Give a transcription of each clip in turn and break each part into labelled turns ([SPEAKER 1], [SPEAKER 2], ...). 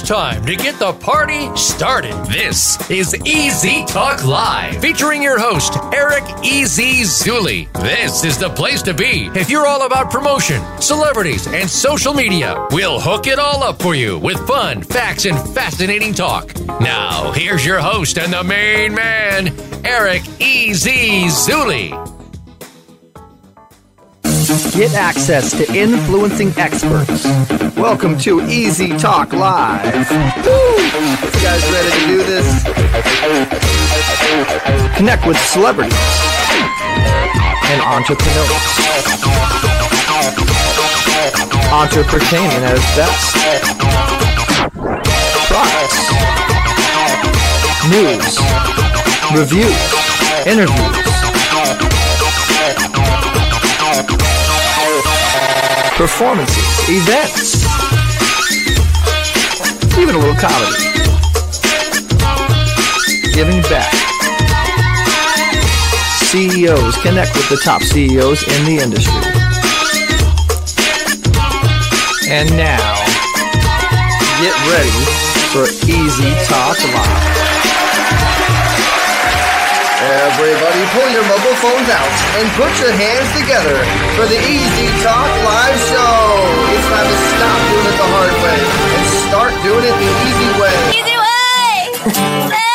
[SPEAKER 1] it's time to get the party started. This is Easy Talk Live, featuring your host, Eric Easy Zuley. This is the place to be if you're all about promotion, celebrities, and social media. We'll hook it all up for you with fun, facts, and fascinating talk. Now, here's your host and the main man, Eric Easy Zuley.
[SPEAKER 2] Get access to influencing experts.
[SPEAKER 3] Welcome to Easy Talk Live. Woo! You guys ready to do this?
[SPEAKER 2] Connect with celebrities and entrepreneurs. Entrepreneurship at its best. Products, news, reviews, interviews performances, events, even a little comedy. Giving back. CEOs connect with the top CEOs in the industry. And now, get ready for Easy Talk Live.
[SPEAKER 3] Everybody pull your mobile phones out and put your hands together for the Easy Talk Live Show. It's time to stop doing it the hard way and start doing it the easy way.
[SPEAKER 4] Easy way!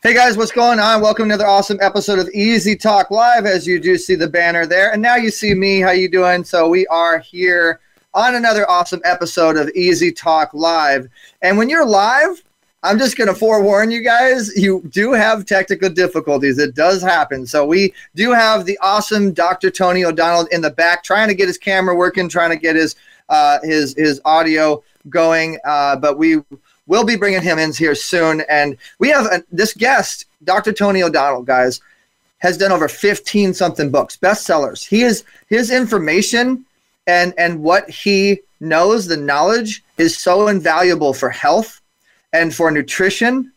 [SPEAKER 4] Hey
[SPEAKER 3] guys, what's going on? Welcome to another awesome episode of Easy Talk Live. As you do see the banner there, and now you see me. How you doing? So we are here on another awesome episode of Easy Talk Live. And when you're live, I'm just going to forewarn you guys, you do have technical difficulties. It does happen. So we do have the awesome Dr. Tony O'Donnell in the back trying to get his camera working, trying to get his uh, his his audio going. Uh, but we will be bringing him in here soon. And we have a, this guest, Dr. Tony O'Donnell, guys, has done over 15 something books, bestsellers. He is his information and and what he knows, the knowledge is so invaluable for health and for nutrition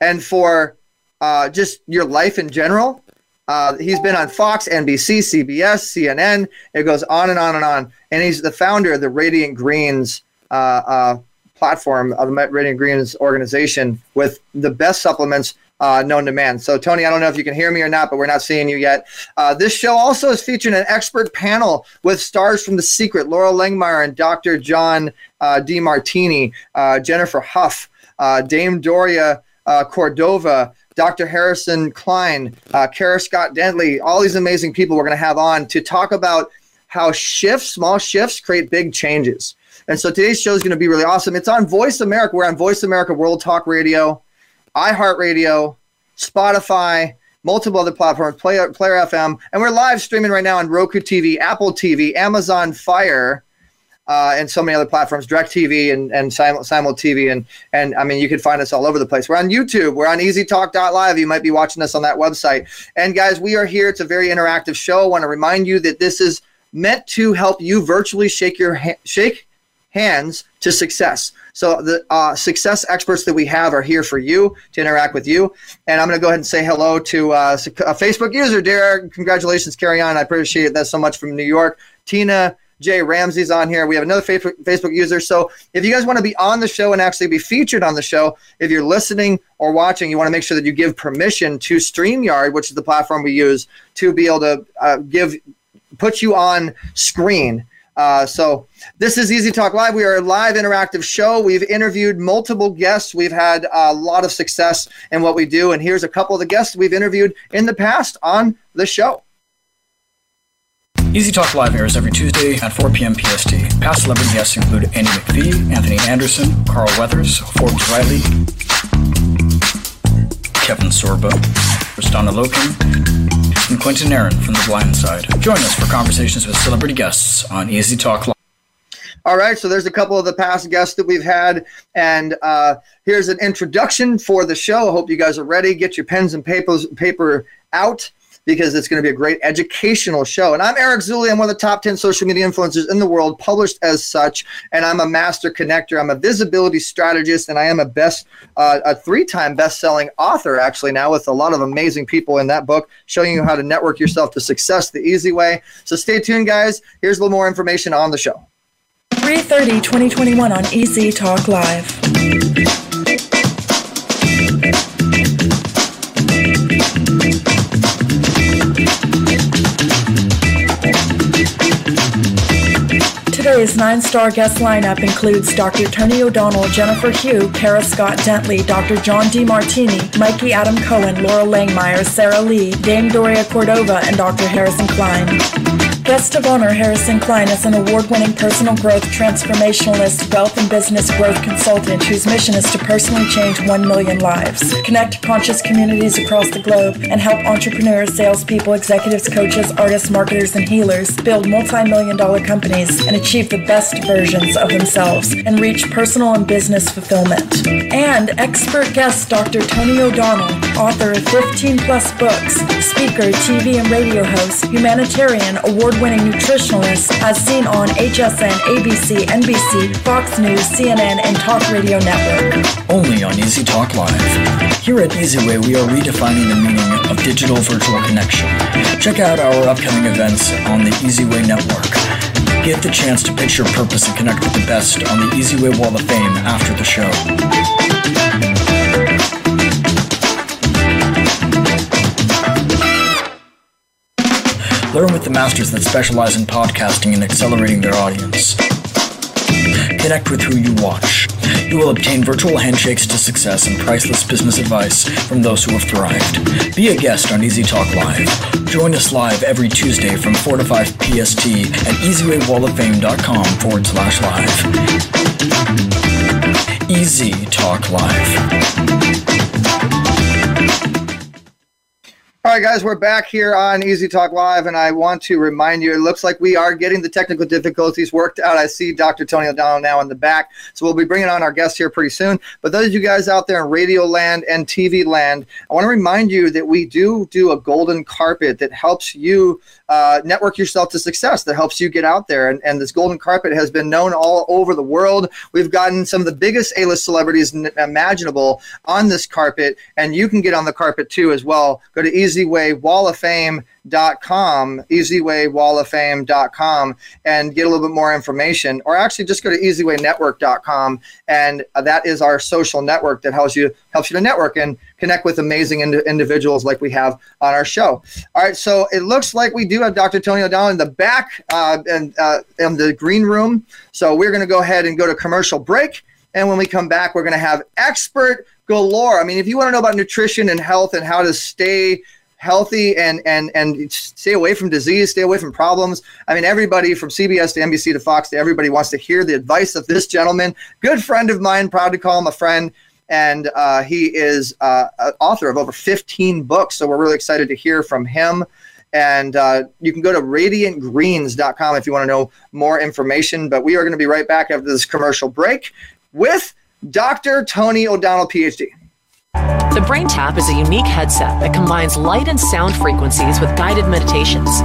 [SPEAKER 3] and for uh, just your life in general. Uh, he's been on Fox, NBC, CBS, CNN. It goes on and on and on. And he's the founder of the Radiant Greens uh, uh, platform of the Radiant Greens organization with the best supplements uh, known to man. So, Tony, I don't know if you can hear me or not, but we're not seeing you yet. Uh, this show also is featuring an expert panel with stars from The Secret, Laura Langemeier and Dr. John uh, Demartini, uh, Jennifer Huff, uh, Dame Doria uh, Cordova, Dr. Harrison Klein, uh, Kara Scott Dentley, all these amazing people we're going to have on to talk about how shifts, small shifts, create big changes. And so today's show is going to be really awesome. It's on Voice America. We're on Voice America World Talk Radio, iHeartRadio, Spotify, multiple other platforms, Player, Player FM, and we're live streaming right now on Roku TV, Apple TV, Amazon Fire, uh, and so many other platforms, Direct TV and and Simul, Simul TV, and and I mean you can find us all over the place. We're on YouTube. We're on EasyTalk.live. You might be watching us on that website. And guys, we are here. It's a very interactive show. I want to remind you that this is meant to help you virtually shake your ha- shake hands to success. So the uh, success experts that we have are here for you to interact with you. And I'm going to go ahead and say hello to uh, a Facebook user, Derek. Congratulations, carry on. I appreciate that so much from New York. Tina Jay Ramsey's on here. We have another Facebook Facebook user. So if you guys want to be on the show and actually be featured on the show, if you're listening or watching, you want to make sure that you give permission to StreamYard, which is the platform we use, to be able to uh, give put you on screen. Uh, so this is Easy Talk Live. We are a live interactive show. We've interviewed multiple guests. We've had a lot of success in what we do. And here's a couple of the guests we've interviewed in the past on the show.
[SPEAKER 5] Easy Talk Live airs every Tuesday at 4 p.m. PST. Past celebrity guests include Andy McPhee, Anthony Anderson, Carl Weathers, Forbes Riley, Kevin Sorbo, Kristanna Loken, and Quentin Aaron from The Blind Side. Join us for conversations with celebrity guests on Easy Talk Live.
[SPEAKER 3] All right, so there's a couple of the past guests that we've had, and uh, here's an introduction for the show. I hope you guys are ready. Get your pens and papers paper out because it's going to be a great educational show. And I'm Eric Zuley. I'm one of the top 10 social media influencers in the world, published as such. And I'm a master connector. I'm a visibility strategist, and I am a best, uh, a three-time best-selling author actually now with a lot of amazing people in that book showing you how to network yourself to success the easy way. So stay tuned, guys. Here's a little more information on the show.
[SPEAKER 6] 330 2021 on Easy Talk Live. Today's nine star guest lineup includes Dr. Tony O'Donnell, Jennifer Hugh, Kara Scott Dentley, Dr. John Demartini, Mikey Adam Cohen, Laura Langemeier, Sarah Lee, Dame Doria Cordova, and Dr. Harrison Klein. Guest of honor Harrison Klein is an award winning personal growth transformationalist, wealth and business growth consultant whose mission is to personally change 1 million lives, connect conscious communities across the globe, and help entrepreneurs, salespeople, executives, coaches, artists, marketers, and healers build multi million dollar companies and achieve the best versions of themselves and reach personal and business fulfillment. And expert guest Dr. Tony O'Donnell, author of 15 plus books, speaker, TV and radio host, humanitarian, award winning nutritionalist, as seen on HSN, ABC, NBC, Fox News, CNN, and Talk Radio Network.
[SPEAKER 5] Only on Easy Talk Live. Here at EasyWay, we are redefining the meaning of digital virtual connection. Check out our upcoming events on the EasyWay Network. Get the chance to pitch your purpose and connect with the best on the EasyWay Wall of Fame after the show. Learn with the masters that specialize in podcasting and accelerating their audience. Connect with who you watch. You will obtain virtual handshakes to success and priceless business advice from those who have thrived. Be a guest on Easy Talk Live. Join us live every Tuesday from 4 to 5 PST at easywaywalloffame.com forward slash live. Easy Talk Live.
[SPEAKER 3] All right, guys, we're back here on Easy Talk Live, and I want to remind you it looks like we are getting the technical difficulties worked out. I see Dr. Tony O'Donnell now in the back, so we'll be bringing on our guest here pretty soon. But those of you guys out there in radio land and TV land, I want to remind you that we do do a golden carpet that helps you uh, network yourself to success, that helps you get out there. And, and this golden carpet has been known all over the world. We've gotten some of the biggest A list celebrities imaginable on this carpet, and you can get on the carpet too as well. Go to easywaywalloffame.com, easywaywalloffame.com, and get a little bit more information. Or actually, just go to easywaynetwork.com, and that is our social network that helps you helps you to network and connect with amazing ind- individuals like we have on our show. All right, so it looks like we do have Dr. Tony O'Donnell in the back uh, and uh, in the green room. So we're going to go ahead and go to commercial break. And when we come back, we're going to have expert galore. I mean, if you want to know about nutrition and health and how to stay healthy and and and stay away from disease, stay away from problems. I mean, everybody from CBS to NBC to Fox to everybody wants to hear the advice of this gentleman, good friend of mine, proud to call him a friend. And uh, he is uh, an author of over 15 books. So we're really excited to hear from him. And uh, you can go to radiantgreens.com if you want to know more information. But we are going to be right back after this commercial break with Dr. Tony O'Donnell, PhD.
[SPEAKER 7] The Brain Tap is a unique headset that combines light and sound frequencies with guided meditations.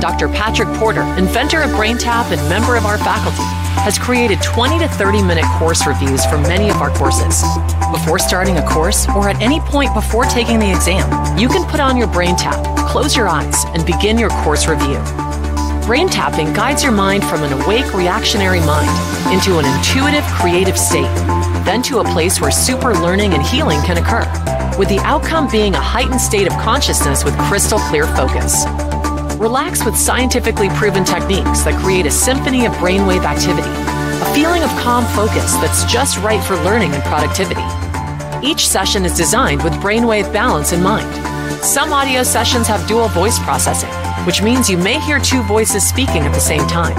[SPEAKER 7] Dr. Patrick Porter, inventor of Brain Tap and member of our faculty, has created 20 to 30 minute course reviews for many of our courses. Before starting a course or at any point before taking the exam, you can put on your Brain Tap, close your eyes, and begin your course review. Brain tapping guides your mind from an awake reactionary mind into an intuitive creative state, then to a place where super learning and healing can occur, with the outcome being a heightened state of consciousness with crystal clear focus. Relax with scientifically proven techniques that create a symphony of brainwave activity, a feeling of calm focus that's just right for learning and productivity. Each session is designed with brainwave balance in mind. Some audio sessions have dual voice processing, which means you may hear two voices speaking at the same time.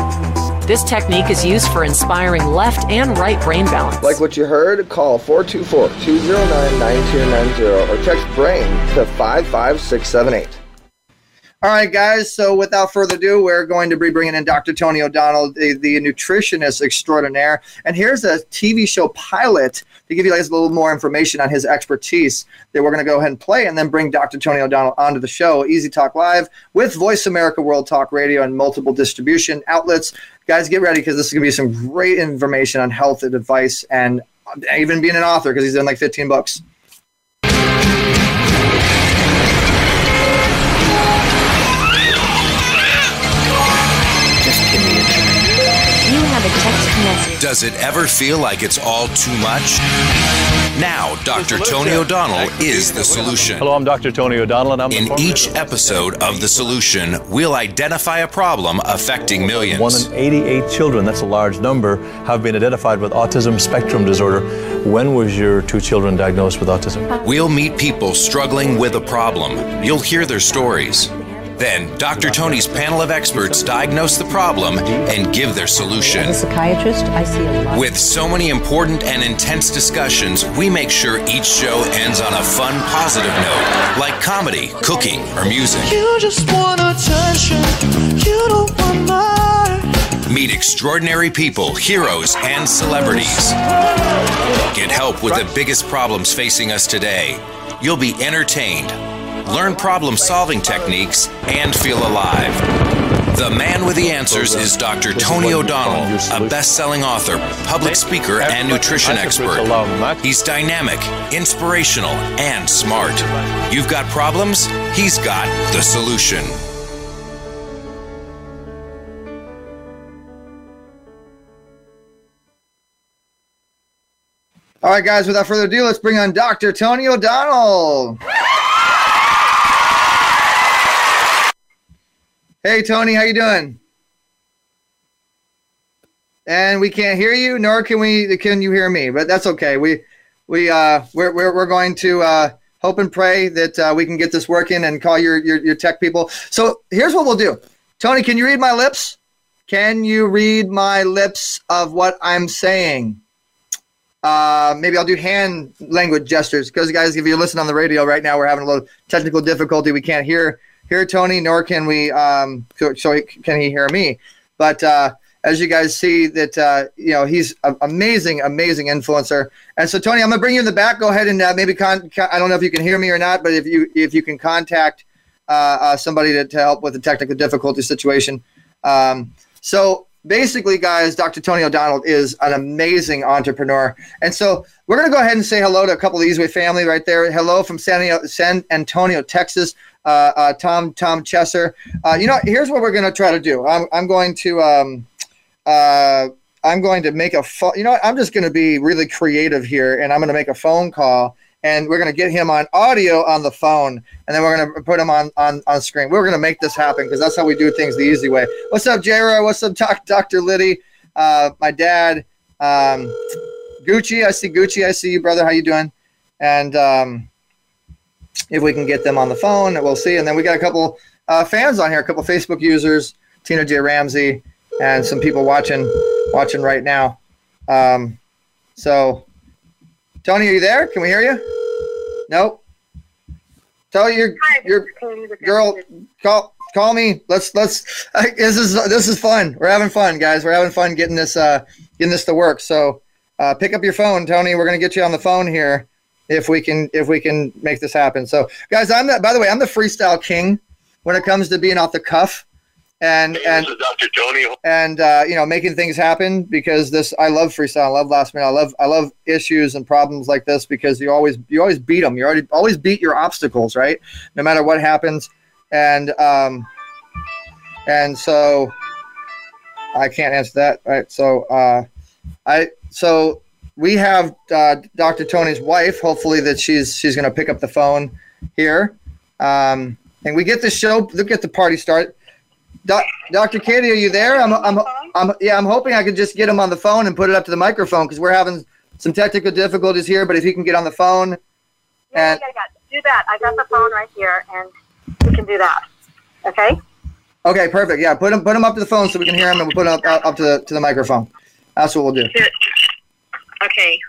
[SPEAKER 7] This technique is used for inspiring left and right brain balance.
[SPEAKER 3] Like what you heard, call 424 209 9290 or text BRAIN to 55678. All right, guys. So without further ado, we're going to be bringing in Dr. Tony O'Donnell, the, the nutritionist extraordinaire. And here's a TV show pilot to give you guys a little more information on his expertise that we're going to go ahead and play and then bring Dr. Tony O'Donnell onto the show, Easy Talk Live, with Voice America World Talk Radio and multiple distribution outlets. Guys, get ready because this is going to be some great information on health and advice and even being an author because he's done like 15 books.
[SPEAKER 8] Does it ever feel like it's all too much? Now, Dr. Tony O'Donnell is the solution.
[SPEAKER 9] Hello, I'm Dr. Tony O'Donnell, and I'm
[SPEAKER 8] In
[SPEAKER 9] former-
[SPEAKER 8] each episode of The Solution, we'll identify a problem affecting
[SPEAKER 9] One
[SPEAKER 8] millions.
[SPEAKER 9] One in 88 children, that's a large number, have been identified with autism spectrum disorder. When was your two children diagnosed with autism?
[SPEAKER 8] We'll meet people struggling with a problem. You'll hear their stories. Then, Dr. Tony's panel of experts diagnose the problem and give their solution.
[SPEAKER 10] As a psychiatrist, I see a lot.
[SPEAKER 8] With so many important and intense discussions, we make sure each show ends on a fun, positive note, like comedy, cooking, or music.
[SPEAKER 11] You just want attention. You don't want mine.
[SPEAKER 8] Meet extraordinary people, heroes, and celebrities. Get help with the biggest problems facing us today. You'll be entertained, learn problem solving techniques, and feel alive. The man with the answers is Dr. Tony O'Donnell, a best selling author, public speaker, and nutrition expert. He's dynamic, inspirational, and smart. You've got problems, he's got the solution.
[SPEAKER 3] All right, guys, without further ado, let's bring on Dr. Tony O'Donnell. Hey, Tony, how you doing? And we can't hear you, nor can we can you hear me, but that's okay. We we uh we're we're, we're going to uh hope and pray that uh, we can get this working and call your, your your tech people. So here's what we'll do. Tony, can you read my lips? Can you read my lips of what I'm saying? Uh, maybe I'll do hand language gestures because, guys, if you listen on the radio right now, we're having a little technical difficulty. We can't hear hear Tony, nor can we. Um, so, can he hear me? But uh, as you guys see, that uh, you know he's an amazing, amazing influencer. And so, Tony, I'm gonna bring you in the back. Go ahead and uh, maybe con- con- I don't know if you can hear me or not, but if you if you can contact uh, uh, somebody to, to help with the technical difficulty situation. Um, so basically, guys, Dr. Tony O'Donnell is an amazing entrepreneur. And so we're going to go ahead and say hello to a couple of Easyway family right there. Hello from San, San Antonio, Texas. Uh, uh, Tom Tom Chesser. Uh, you know, here's what we're going to try to do. I'm, I'm going to um, I'm going to make a phone. You know what? I'm just going to be really creative here, and I'm going to make a phone call, and we're going to get him on audio on the phone, and then we're going to put him on on on screen. We're going to make this happen because that's how we do things the easy way. What's up, J-Roy? What's up, doc, Dr. Liddy? Uh, my dad, um, Gucci. I see Gucci. I see you, brother. How you doing? And um, if we can get them on the phone, we'll see. And then we got a couple uh, fans on here, a couple Facebook users, Tina J. Ramsey, and some people watching watching right now. Um, so, Tony, are you there? Can we hear you? Nope. Tell your your girl call call me. Let's let's. This is this is fun. We're having fun, guys. We're having fun getting this uh getting this to work. So, uh, pick up your phone, Tony. We're gonna get you on the phone here if we can if we can make this happen. So, guys, I'm the by the way, I'm the freestyle king when it comes to being off the cuff and and
[SPEAKER 12] Dr. Tony.
[SPEAKER 3] and uh, you know making things happen because this I love freestyle. I love last minute. I love I love issues and problems like this because you always you always beat them. You already always beat your obstacles, right? No matter what happens, and um, and so I can't answer that. Right? So uh, I so we have uh, Dr. Tony's wife. Hopefully that she's she's going to pick up the phone here, um, and we get the show. Look at the party start. Doc, Dr. Katie, are you there? I'm, I'm, I'm, yeah, I'm hoping I could just get him on the phone and put it up to the microphone because we're having some technical difficulties here. But if he can get on the phone, and
[SPEAKER 13] Yeah, yeah, do that. I got the phone right here, and we can do that. Okay?
[SPEAKER 3] okay, perfect. Yeah, put him, put him up to the phone so we can hear him, and we'll put him up, up to the to the microphone. That's what we'll do.
[SPEAKER 13] Okay.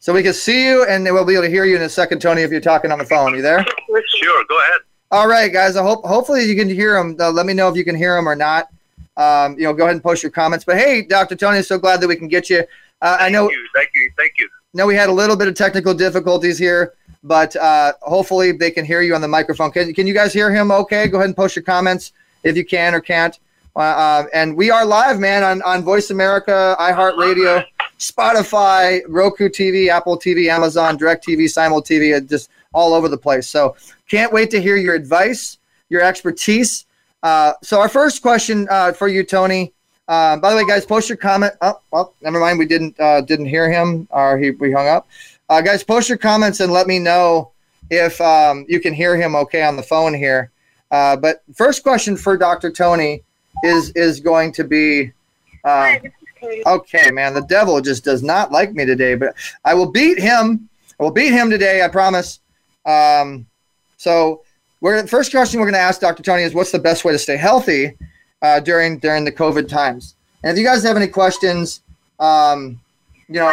[SPEAKER 3] So we can see you, and we'll be able to hear you in a second, Tony, if you're talking on the phone. You there?
[SPEAKER 12] Sure, go ahead.
[SPEAKER 3] All right, guys. I hope hopefully you can hear him. Uh, let me know if you can hear him or not. Um, you know, go ahead and post your comments. But hey, Dr. Tony, so glad that we can get you. Uh, I know.
[SPEAKER 12] Thank you, thank you, thank you.
[SPEAKER 3] No, we had a little bit of technical difficulties here, but uh, hopefully they can hear you on the microphone. Can, can you guys hear him okay? Go ahead and post your comments if you can or can't. Uh, uh, and we are live, man, on, on Voice America, iHeartRadio, Spotify, Roku TV, Apple TV, Amazon, DirecTV, Simul TV, uh, just all over the place. So can't wait to hear your advice, your expertise. Uh, so our first question uh, for you, Tony. Uh, by the way, guys, post your comment. Oh, well, never mind. We didn't uh, didn't hear him, or he we hung up. Uh, guys, post your comments and let me know if um, you can hear him okay on the phone here. But first question for Dr. Tony is is going to be. Okay, man, the devil just does not like me today, but I will beat him. I will beat him today. I promise. Um, so, we're the first question we're going to ask Dr. Tony is, what's the best way to stay healthy uh, during during the COVID times? And if you guys have any questions, um, you know,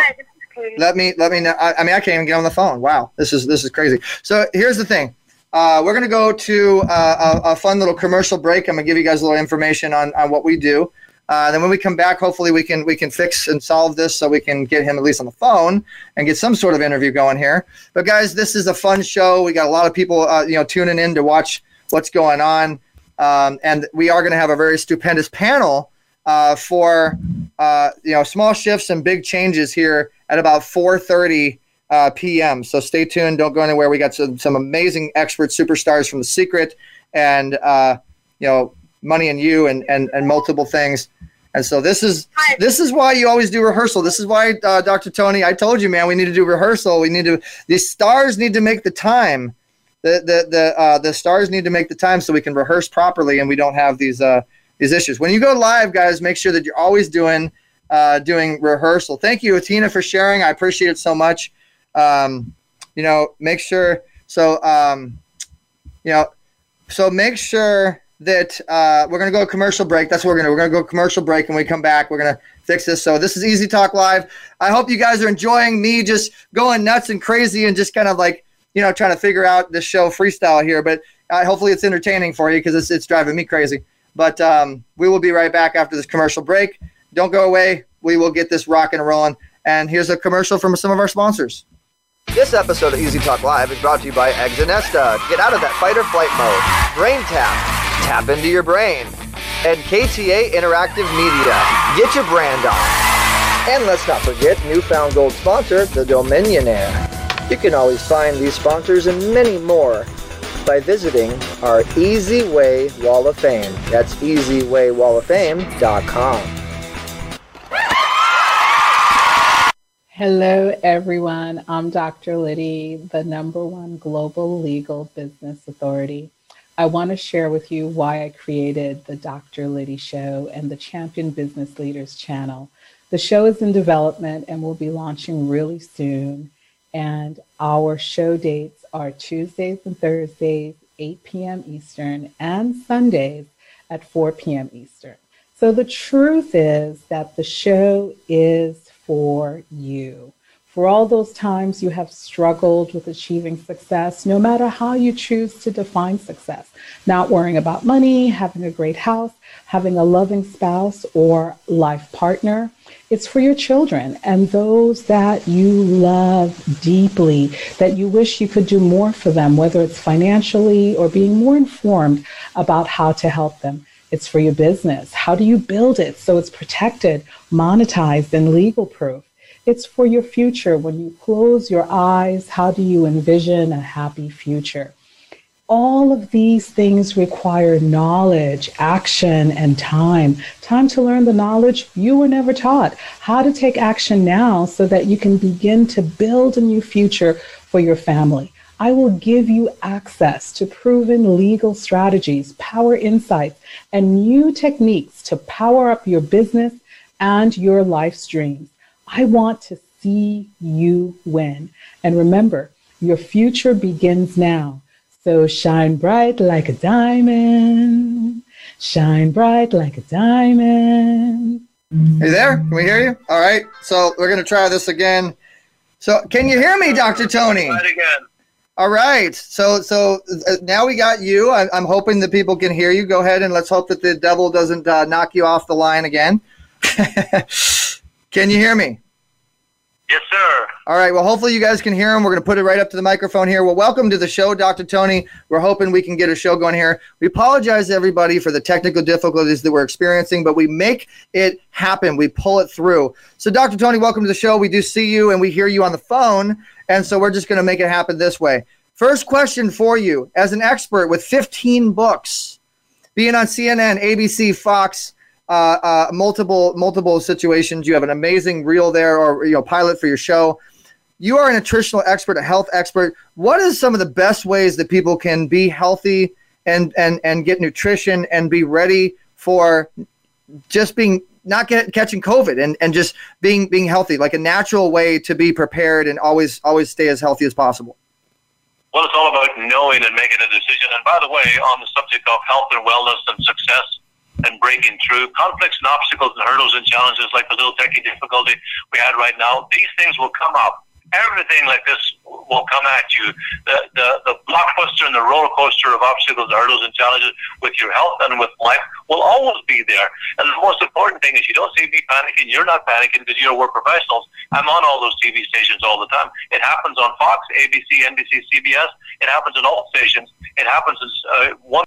[SPEAKER 3] let me let me know. I, I mean, I can't even get on the phone. Wow, this is this is crazy. So here's the thing. Uh, we're going to go to uh, a, a fun little commercial break. I'm going to give you guys a little information on, on what we do. Uh, then when we come back, hopefully we can we can fix and solve this so we can get him at least on the phone and get some sort of interview going here. But guys, this is a fun show. We got a lot of people uh, you know tuning in to watch what's going on, um, and we are going to have a very stupendous panel uh, for uh, you know small shifts and big changes here at about 4:30 uh, p.m. So stay tuned. Don't go anywhere. We got some some amazing expert superstars from The Secret, and uh, you know money and you and, and and multiple things. And so this is this is why you always do rehearsal. This is why uh, Dr. Tony, I told you, man, we need to do rehearsal. We need to these stars need to make the time. The the the uh, the stars need to make the time so we can rehearse properly and we don't have these uh these issues. When you go live, guys, make sure that you're always doing uh, doing rehearsal. Thank you, Atina, for sharing. I appreciate it so much. Um, you know, make sure so um, you know, so make sure that uh, we're to go commercial break. That's what we're to. We're to go commercial break, and we come back, we're to fix this. So this is Easy Talk Live. I hope you guys are enjoying me just going nuts and crazy and just kind of like you know trying to figure out this show freestyle here. But uh, hopefully it's entertaining for you because it's it's driving me crazy. But um, we will be right back after this commercial break. Don't go away. We will get this rocking and rolling. And here's a commercial from some of our sponsors. This episode of Easy Talk Live is brought to you by Exonesta. Get out of that fight or flight mode. Brain Tap. Tap into your brain. And KTA Interactive Media. Get your brand on. And let's not forget newfound gold sponsor, the Dominionaire. You can always find these sponsors and many more by visiting our Easy Way Wall of Fame. That's easywaywalloffame.com.
[SPEAKER 14] Hello, everyone. I'm Dr. Liddy, the number one global legal business authority. I want to share with you why I created the Dr. Liddy Show and the Champion Business Leaders channel. The show is in development and will be launching really soon. And our show dates are Tuesdays and Thursdays, 8 p.m. Eastern, and Sundays at 4 p.m. Eastern. So the truth is that the show is for you. For all those times you have struggled with achieving success, no matter how you choose to define success, not worrying about money, having a great house, having a loving spouse or life partner, it's for your children and those that you love deeply, that you wish you could do more for them, whether it's financially or being more informed about how to help them. It's for your business. How do you build it so it's protected, monetized, and legal proof? It's for your future. When you close your eyes, how do you envision a happy future? All of these things require knowledge, action, and time. Time to learn the knowledge you were never taught. How to take action now so that you can begin to build a new future for your family. I will give you access to proven legal strategies, power insights, and new techniques to power up your business and your life's dreams. I want to see you win. And remember, your future begins now. So shine bright like a diamond. Shine bright like a diamond.
[SPEAKER 3] Are you there? Can we hear you? All right. So we're going to try this again. So can you hear me, Dr. Tony?
[SPEAKER 12] Try it again.
[SPEAKER 3] All right. So so uh, now we got you. I, I'm hoping that people can hear you. Go ahead and let's hope that the devil doesn't uh, knock you off the line again. can you hear me?
[SPEAKER 12] Yes, sir.
[SPEAKER 3] All right. Well, hopefully you guys can hear him. We're going to put it right up to the microphone here. Well, welcome to the show, Dr. Tony. We're hoping we can get a show going here. We apologize everybody for the technical difficulties that we're experiencing, but we make it happen. We pull it through. So, Dr. Tony, welcome to the show. We do see you and we hear you on the phone. And so we're just going to make it happen this way. First question for you as an expert with 15 books, being on CNN, ABC, Fox, uh, uh, multiple multiple situations. You have an amazing reel there, or you know, pilot for your show. You are a nutritional expert, a health expert. What is some of the best ways that people can be healthy and and and get nutrition and be ready for just being not get, catching COVID and, and just being being healthy, like a natural way to be prepared and always always stay as healthy as possible?
[SPEAKER 12] Well, it's all about knowing and making a decision. And by the way, on the subject of health and wellness and success and breaking through conflicts and obstacles and hurdles and challenges like the little techie difficulty we had right now, these things will come up everything like this will come at you. The, the, the blockbuster and the roller coaster of obstacles, hurdles, and challenges with your health and with life will always be there. And the most important thing is you don't see me panicking. You're not panicking because you're we're professionals. I'm on all those TV stations all the time. It happens on Fox, ABC, NBC, CBS. It happens in all stations. It happens in uh, one.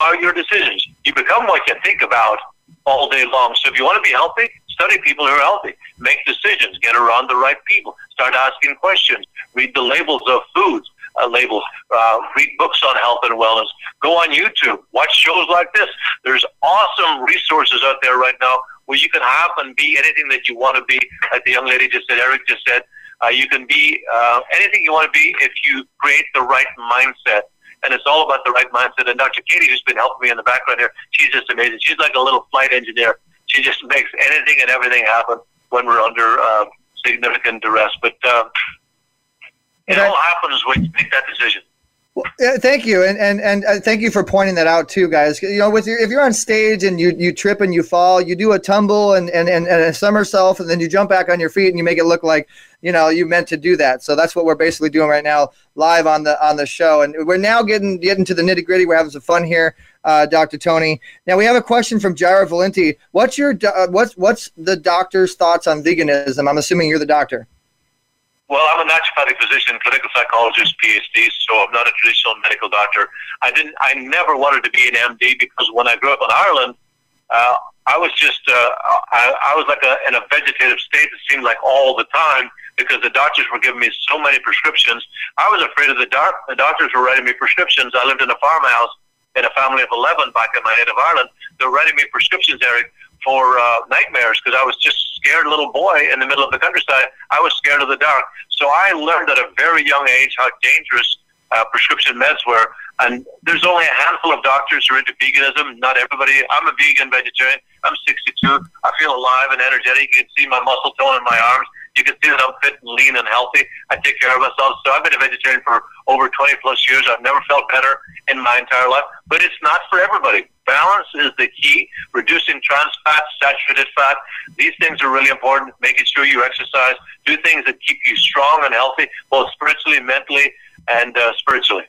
[SPEAKER 12] Are your decisions? You become what you think about all day long. So if you want to be healthy, study people who are healthy. Make decisions. Get around the right people. Start asking questions. Read the labels of foods. Uh, labels. Uh, read books on health and wellness. Go on YouTube. Watch shows like this. There's awesome resources out there right now where you can have and be anything that you want to be. Like the young lady just said, Eric just said, uh, you can be uh, anything you want to be if you create the right mindset. And it's all about the right mindset. And Dr. Katie, who's been helping me in the background here, she's just amazing. She's like a little flight engineer she just makes anything and everything happen when we're under uh, significant duress. But uh, it all happens when you make that decision.
[SPEAKER 3] Well, thank you, and and and uh, thank you for pointing that out too, guys. You know, with your if you're on stage and you you trip and you fall, you do a tumble and and and, and a somersault, and then you jump back on your feet and you make it look like you know you meant to do that. So that's what we're basically doing right now, live on the on the show, and we're now getting getting to the nitty gritty. We're having some fun here uh, Dr. Tony. Now we have a question from Jared Valenti. What's your uh, what's what's the doctor's thoughts on veganism? I'm assuming you're the doctor.
[SPEAKER 12] Well, I'm a naturopathic physician, clinical psychologist, PhD, so I'm not a traditional medical doctor. I didn't. I never wanted to be an MD because when I grew up in Ireland, uh, I was just uh, I, I was like a, in a vegetative state. It seemed like all the time because the doctors were giving me so many prescriptions. I was afraid of the doc. The doctors were writing me prescriptions. I lived in a farmhouse in a family of 11 back in my native Ireland. They were writing me prescriptions, Eric, for uh, nightmares because I was just scared little boy in the middle of the countryside. I was scared of the dark. So I learned at a very young age how dangerous uh, prescription meds were. And there's only a handful of doctors who are into veganism. Not everybody. I'm a vegan vegetarian. I'm 62. I feel alive and energetic. You can see my muscle tone in my arms. You can see that I'm fit and lean and healthy. I take care of myself. So I've been a vegetarian for over 20 plus years. I've never felt better in my entire life. But it's not for everybody. Balance is the key. Reducing trans fat, saturated fat. These things are really important. Making sure you exercise. Do things that keep you strong and healthy, both spiritually, mentally, and uh, spiritually.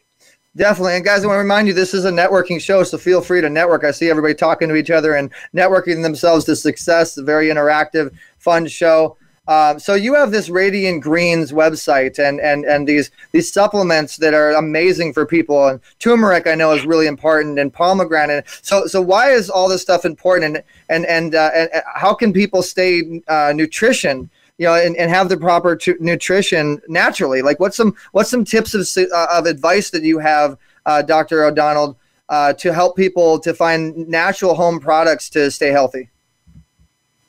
[SPEAKER 3] Definitely. And guys, I want to remind you this is a networking show, so feel free to network. I see everybody talking to each other and networking themselves to success. A very interactive, fun show. Um, so you have this Radiant Greens website and and and these these supplements that are amazing for people. And turmeric, I know, is really important, and pomegranate. So so why is all this stuff important? And and and, uh, and how can people stay uh, nutrition? You know, and, and have the proper t- nutrition naturally. Like, what's some what's some tips of uh, of advice that you have, uh, Doctor O'Donnell, uh, to help people to find natural home products to stay healthy?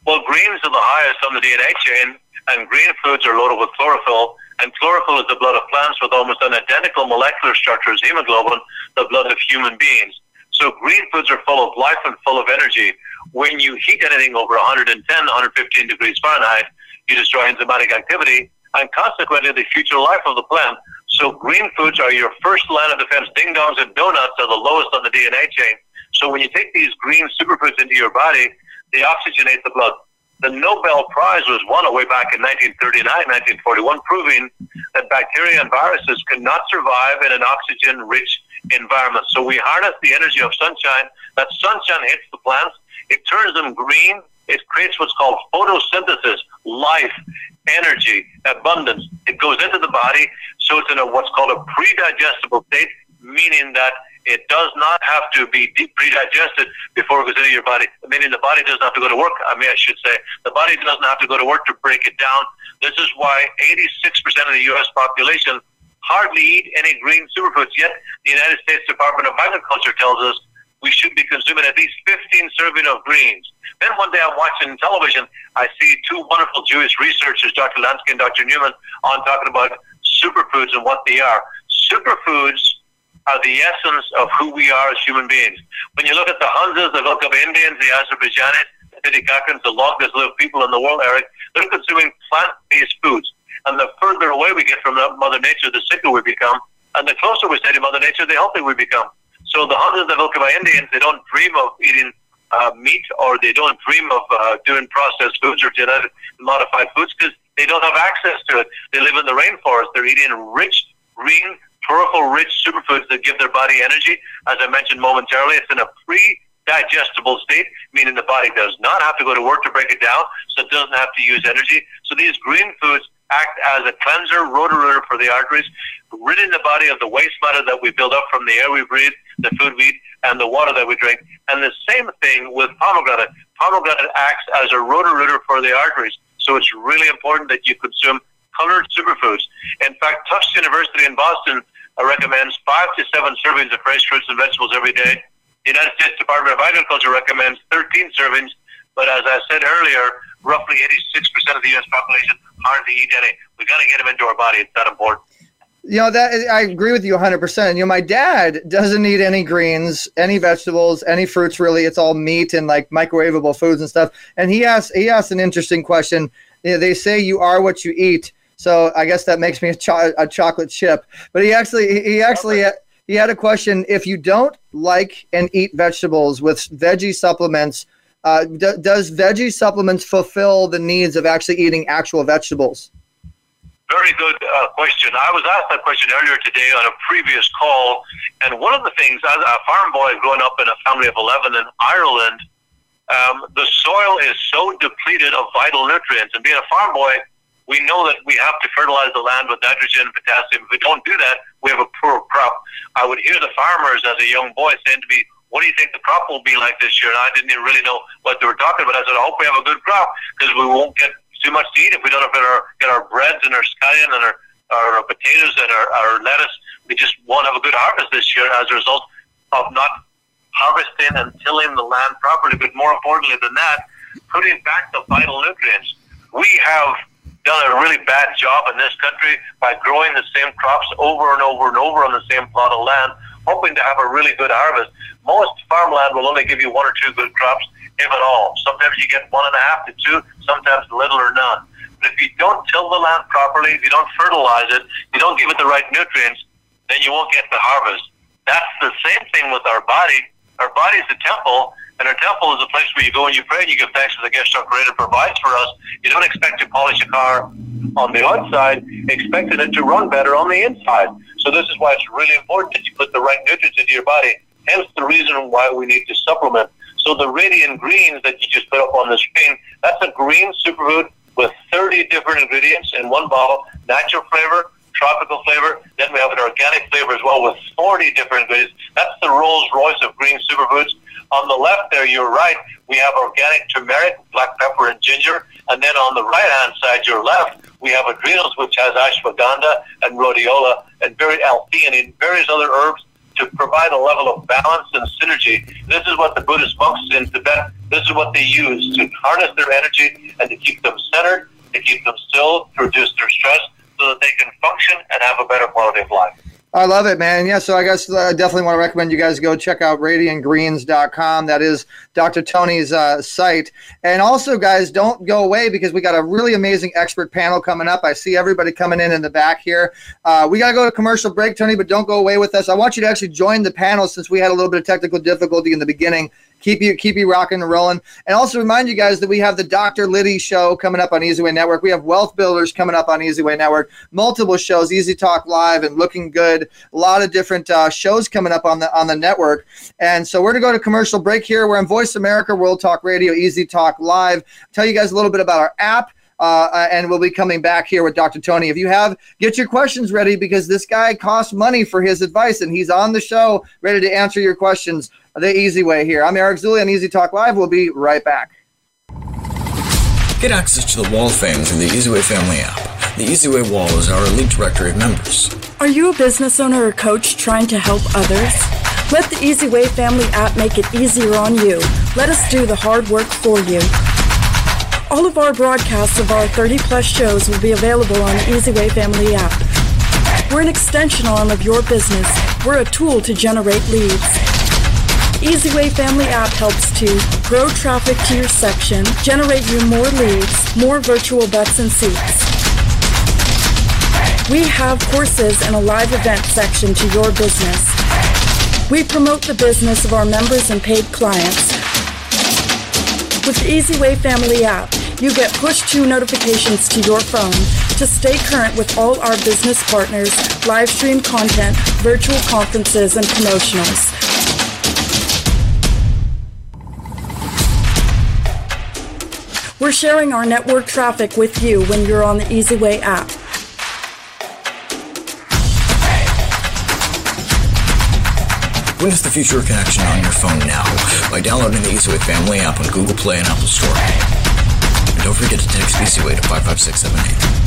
[SPEAKER 12] Well, greens are the highest on the DNA chain, and green foods are loaded with chlorophyll. And chlorophyll is the blood of plants with almost an identical molecular structure as hemoglobin, the blood of human beings. So green foods are full of life and full of energy. When you heat anything over 110, 115 degrees Fahrenheit, you destroy enzymatic activity and consequently the future life of the plant. So green foods are your first line of defense. Ding dongs and donuts are the lowest on the DNA chain. So when you take these green superfoods into your body, they oxygenate the blood. The Nobel Prize was won way back in 1939, 1941, proving that bacteria and viruses cannot survive in an oxygen-rich environment. So we harness the energy of sunshine. That sunshine hits the plants. It turns them green. It creates what's called photosynthesis, life, energy, abundance. It goes into the body, so it's in a what's called a pre-digestible state, meaning that it does not have to be pre-digested before it goes into your body. Meaning the body doesn't have to go to work. I mean, I should say the body doesn't have to go to work to break it down. This is why 86% of the U.S. population hardly eat any green superfoods. Yet the United States Department of Agriculture tells us we should be consuming at least 15 serving of greens. Then one day I'm watching television, I see two wonderful Jewish researchers, Dr. Lansky and Dr. Newman, on talking about superfoods and what they are. Superfoods are the essence of who we are as human beings. When you look at the Hunzas, the Vilcaba Indians, the Azerbaijanis, the Titicacaans, the longest lived people in the world, Eric, they're consuming plant-based foods. And the further away we get from Mother Nature, the sicker we become. And the closer we stay to Mother Nature, the healthier we become. So the Hunzas, the Vilcaba Indians, they don't dream of eating uh, meat or they don't dream of uh, doing processed foods or genetic modified foods because they don't have access to it. They live in the rainforest. They're eating rich, green, chlorophyll rich superfoods that give their body energy. As I mentioned momentarily, it's in a pre digestible state, meaning the body does not have to go to work to break it down, so it doesn't have to use energy. So these green foods act as a cleanser, rotor for the arteries, ridding the body of the waste matter that we build up from the air we breathe, the food we eat, and the water that we drink. And the same thing with pomegranate. Pomegranate acts as a rotor for the arteries. So it's really important that you consume colored superfoods. In fact, Tufts University in Boston uh, recommends five to seven servings of fresh fruits and vegetables every day. The United States Department of Agriculture recommends 13 servings, but as I said earlier, roughly 86% of the U.S. population hardly eat any. We've got to get them into our body. It's that important.
[SPEAKER 3] You know that I agree with you 100%. You know my dad doesn't eat any greens, any vegetables, any fruits really. It's all meat and like microwavable foods and stuff. And he asked he asked an interesting question. You know, they say you are what you eat. So I guess that makes me a, cho- a chocolate chip. But he actually he actually he had a question. If you don't like and eat vegetables with veggie supplements, uh, d- does veggie supplements fulfill the needs of actually eating actual vegetables?
[SPEAKER 12] Very good uh, question. I was asked that question earlier today on a previous call, and one of the things, as a farm boy growing up in a family of 11 in Ireland, um, the soil is so depleted of vital nutrients. And being a farm boy, we know that we have to fertilize the land with nitrogen and potassium. If we don't do that, we have a poor crop. I would hear the farmers as a young boy saying to me, what do you think the crop will be like this year? And I didn't even really know what they were talking about. I said, I hope we have a good crop because we won't get too much to eat if we don't have our, get our breads and our scallion and our, our potatoes and our, our lettuce. We just won't have a good harvest this year as a result of not harvesting and tilling the land properly. But more importantly than that, putting back the vital nutrients. We have done a really bad job in this country by growing the same crops over and over and over on the same plot of land, hoping to have a really good harvest. Most farmland will only give you one or two good crops, if at all. Sometimes you get one and a half to two, sometimes little or none. But if you don't till the land properly, if you don't fertilize it, you don't give it the right nutrients, then you won't get the harvest. That's the same thing with our body. Our body is a temple, and our temple is a place where you go and you pray and you give thanks for the gifts our Creator provides for us. You don't expect to polish a car on the outside, expecting it to run better on the inside. So this is why it's really important that you put the right nutrients into your body. Hence the reason why we need to supplement. So the radiant greens that you just put up on the screen, that's a green superfood with 30 different ingredients in one bottle, natural flavor, tropical flavor. Then we have an organic flavor as well with 40 different ingredients. That's the Rolls Royce of green superfoods. On the left there, you're right, we have organic turmeric, black pepper, and ginger. And then on the right-hand side, your left, we have adrenals, which has ashwagandha and rhodiola and very L-theanine, various other herbs to provide a level of balance and synergy. This is what the Buddhist monks in Tibet, this is what they use to harness their energy and to keep them centered, to keep them still, to reduce their stress so that they can function and have a better quality of life.
[SPEAKER 3] I love it, man. Yeah, so I guess I uh, definitely want to recommend you guys go check out radiantgreens.com. That is Dr. Tony's uh, site. And also, guys, don't go away because we got a really amazing expert panel coming up. I see everybody coming in in the back here. Uh, we got to go to commercial break, Tony, but don't go away with us. I want you to actually join the panel since we had a little bit of technical difficulty in the beginning keep you keep you rocking and rolling. And also remind you guys that we have the Dr. Liddy show coming up on Easy Way Network. We have Wealth Builders coming up on Easy Way Network. Multiple shows, Easy Talk Live and Looking Good. A lot of different uh, shows coming up on the on the network. And so we're gonna go to commercial break here. We're on Voice America World Talk Radio, Easy Talk Live. Tell you guys a little bit about our app. Uh, and we'll be coming back here with Dr. Tony. If you have, get your questions ready because this guy costs money for his advice, and he's on the show ready to answer your questions the easy way here. I'm Eric Zuley on Easy Talk Live. We'll be right back.
[SPEAKER 5] Get access to the Wall of Fame through the EasyWay family app. The EasyWay Wall is our elite directory of members.
[SPEAKER 6] Are you a business owner or coach trying to help others? Let the EasyWay family app make it easier on you. Let us do the hard work for you. All of our broadcasts of our 30 plus shows will be available on the EasyWay family app. We're an extension arm of your business. We're a tool to generate leads. EasyWay Family app helps to grow traffic to your section, generate you more leads, more virtual butts and seats. We have courses and a live event section to your business. We promote the business of our members and paid clients. With the EasyWay Family app, you get push to notifications to your phone to stay current with all our business partners, live stream content, virtual conferences, and promotionals. We're sharing our network traffic with you when you're on the EasyWay app.
[SPEAKER 5] Witness the future of connection on your phone now by downloading the EasyWay family app on Google Play and Apple Store. And don't forget to text EasyWay to 55678.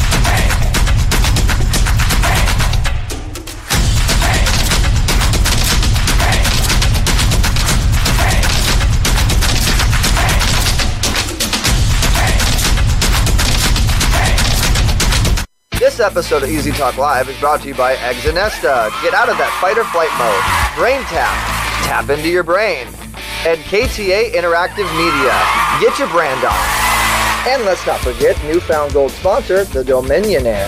[SPEAKER 3] This episode of Easy Talk Live is brought to you by Exonesta. Get out of that fight or flight mode. Brain Tap. Tap into your brain. And KTA Interactive Media. Get your brand on. And let's not forget newfound gold sponsor, the Dominionaire.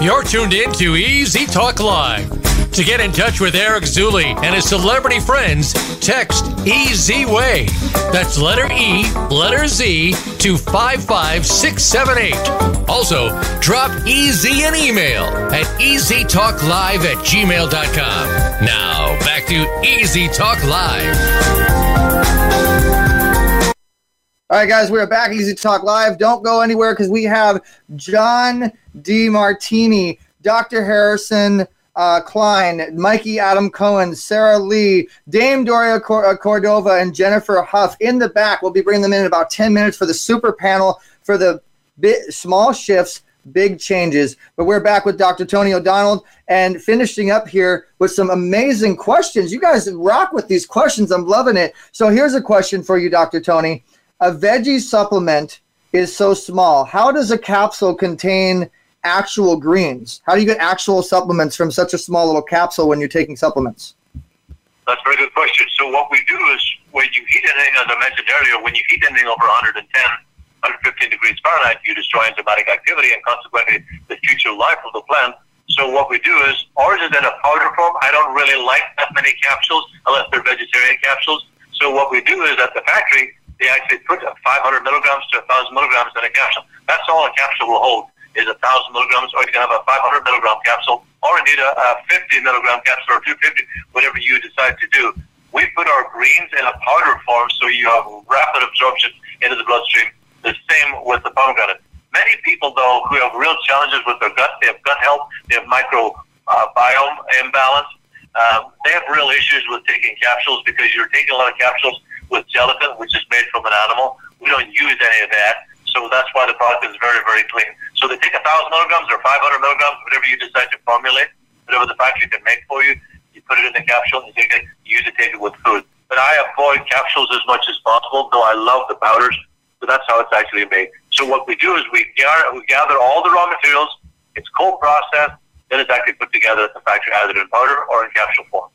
[SPEAKER 1] You're tuned in to Easy Talk Live. To get in touch with Eric Zuley and his celebrity friends, text Easy Way. That's letter E, letter Z to 55678. Also, drop EZ an email at easytalklive at gmail.com. Now, back to Easy Talk Live.
[SPEAKER 3] All right, guys, we're back. Easy Talk Live. Don't go anywhere because we have John Demartini, Dr. Harrison uh, Klein, Mikey Adam Cohen, Sarah Lee, Dame Doria Cor- uh, Cordova, and Jennifer Huff in the back. We'll be bringing them in, in about 10 minutes for the super panel for the small shifts, big changes. But we're back with Dr. Tony O'Donnell and finishing up here with some amazing questions. You guys rock with these questions. I'm loving it. So here's a question for you, Dr. Tony. A veggie supplement is so small. How does a capsule contain actual greens? How do you get actual supplements from such a small little capsule when you're taking supplements?
[SPEAKER 12] That's a very good question. So what we do is when you heat anything, as I mentioned earlier, when you heat anything over 110, 115 degrees Fahrenheit, you destroy enzymatic activity and consequently the future life of the plant. So what we do is ours is in a powder form. I don't really like that many capsules unless they're vegetarian capsules. So what we do is at the factory, they actually put 500 milligrams to 1,000 milligrams in a capsule. That's all a capsule will hold is 1,000 milligrams, or you can have a 500 milligram capsule, or indeed a, a 50 milligram capsule or 250, whatever you decide to do. We put our greens in a powder form so you have rapid absorption into the bloodstream. The same with the pomegranate. Many people, though, who have real challenges with their gut, they have gut health, they have microbiome uh, imbalance, um, they have real issues with taking capsules because you're taking a lot of capsules with gelatin, which is made from an animal. We don't use any of that. So that's why the product is very, very clean. So they take a thousand milligrams or 500 milligrams, whatever you decide to formulate, whatever the factory can make for you. You put it in the capsule and you take it, you use it, take it with food. But I avoid capsules as much as possible, though I love the powders. But that's how it's actually made. So what we do is we gather, we gather all the raw materials. It's cold processed. Then it's actually put together at the factory, either in powder or in capsule form.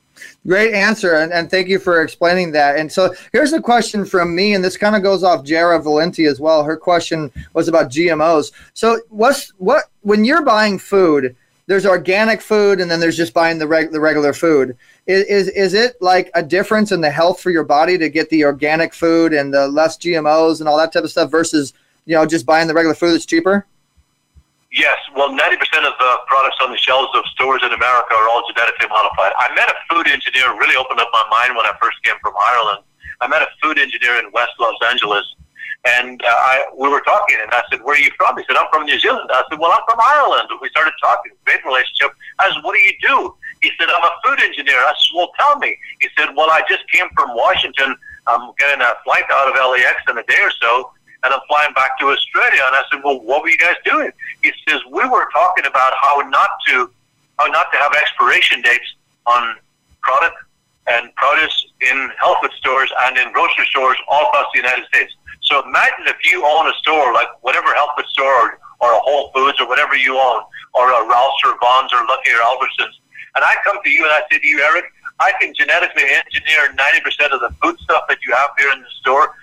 [SPEAKER 3] Great answer, and, and thank you for explaining that. And so here's a question from me, and this kind of goes off Jara Valenti as well. Her question was about GMOs. So what's what when you're buying food? there's organic food, and then there's just buying the reg- the regular food. Is, is is it like a difference in the health for your body to get the organic food and the less GMOs and all that type of stuff versus you know just buying the regular food that's cheaper?
[SPEAKER 12] Yes, well, 90% of the products on the shelves of stores in America are all genetically modified. I met a food engineer, really opened up my mind when I first came from Ireland. I met a food engineer in West Los Angeles, and uh, I, we were talking, and I said, Where are you from? He said, I'm from New Zealand. I said, Well, I'm from Ireland. We started talking, great relationship. I said, What do you do? He said, I'm a food engineer. I said, Well, tell me. He said, Well, I just came from Washington. I'm getting a flight out of LAX in a day or so and I'm flying back to Australia. And I said, well, what were you guys doing? He says, we were talking about how not to, how not to have expiration dates on product and produce in health food stores and in grocery stores all across the United States. So imagine if you own a store, like whatever health food store or, or a Whole Foods or whatever you own, or a Ralph's or Vons or Lucky or Albertsons, and I come to you and I say to you, Eric, I can genetically engineer 90% of the food stuff that you have here in the store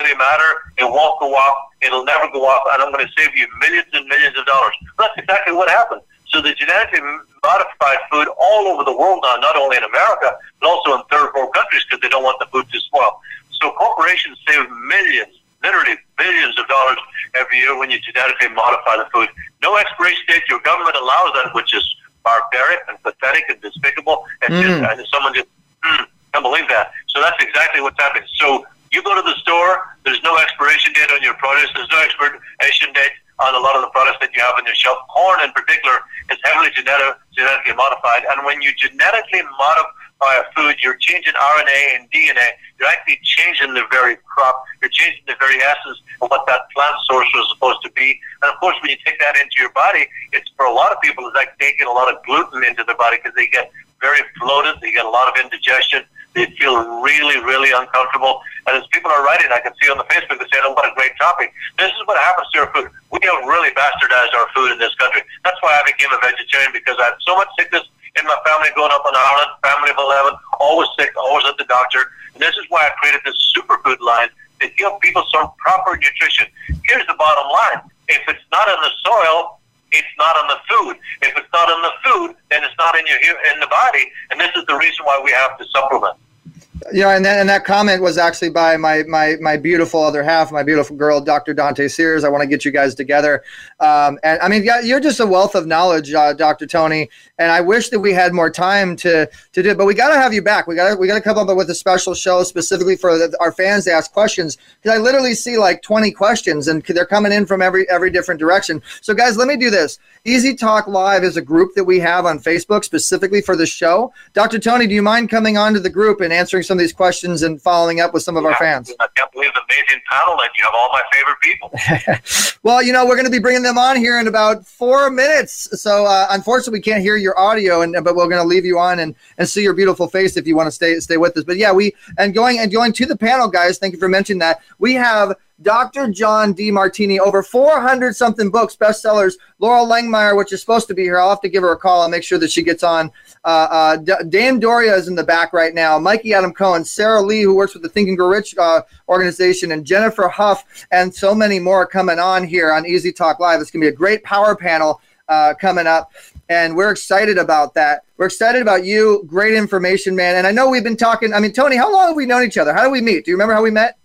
[SPEAKER 12] really matter. It won't go up. It'll never go up, and I'm going to save you millions and millions of dollars. That's exactly what happened. So the genetically modified food all over the world now, not only in America, but also in third world countries because they don't want the food to spoil. So corporations save millions, literally billions of dollars every year when you genetically modify the food. No expiration date. Your government allows that, which is barbaric and pathetic and despicable. And,
[SPEAKER 3] Mm.
[SPEAKER 12] just, and someone just mm, can't believe that. So that's exactly what's happening. So you go to the store, there's no expiration date on your produce, there's no expiration date on a lot of the products that you have on your shelf. Corn in particular is heavily genetic, genetically modified. And when you genetically modify a food, you're changing RNA and DNA. You're actually changing the very crop. You're changing the very essence of what that plant source was supposed to be. And of course, when you take that into your body, it's for a lot of people, it's like taking a lot of gluten into their body because they get very bloated. They get a lot of indigestion. They feel really, really uncomfortable. And as people are writing, I can see on the Facebook, they say, oh, what a great topic. This is what happens to our food. We have really bastardized our food in this country. That's why I became a vegetarian, because I had so much sickness in my family growing up in Ireland, family of 11, always sick, always at the doctor. And this is why I created this superfood line to give people some proper nutrition. Here's the bottom line. If it's not in the soil, it's not in the food. If it's not in the food, then it's not in your in the body. And this is the reason why we have to supplement.
[SPEAKER 3] Yeah, and that, and that comment was actually by my my my beautiful other half, my beautiful girl, Dr. Dante Sears. I want to get you guys together. Um, and I mean, yeah, you're just a wealth of knowledge, uh, Dr. Tony. And I wish that we had more time to to do it, but we got to have you back. We got to we got to come up with a special show specifically for the, our fans to ask questions because I literally see like 20 questions and they're coming in from every every different direction. So guys, let me do this. Easy Talk Live is a group that we have on Facebook specifically for the show. Dr. Tony, do you mind coming onto the group and answering some of these questions and following up with some of our fans?
[SPEAKER 12] I can't believe the amazing panel that you have all my favorite people.
[SPEAKER 3] well, you know, we're going to be bringing them on here in about four minutes. So, uh, unfortunately, we can't hear your audio, and but we're going to leave you on and, and see your beautiful face if you want to stay stay with us. But yeah, we and going and going to the panel, guys. Thank you for mentioning that. We have Dr. John Demartini, over 400 something books, bestsellers. Laurel Langemeier, which is supposed to be here. I'll have to give her a call and make sure that she gets on. Uh, uh, D- Dame Doria is in the back right now. Mikey Adam Cohen, Sarah Lee, who works with the Think and Grow Rich uh, organization, and Jennifer Huff, and so many more coming on here on Easy Talk Live. It's going to be a great power panel uh, coming up, and we're excited about that. We're excited about you. Great information, man. And I know we've been talking. I mean, Tony, how long have we known each other? How did we meet? Do you remember how we met?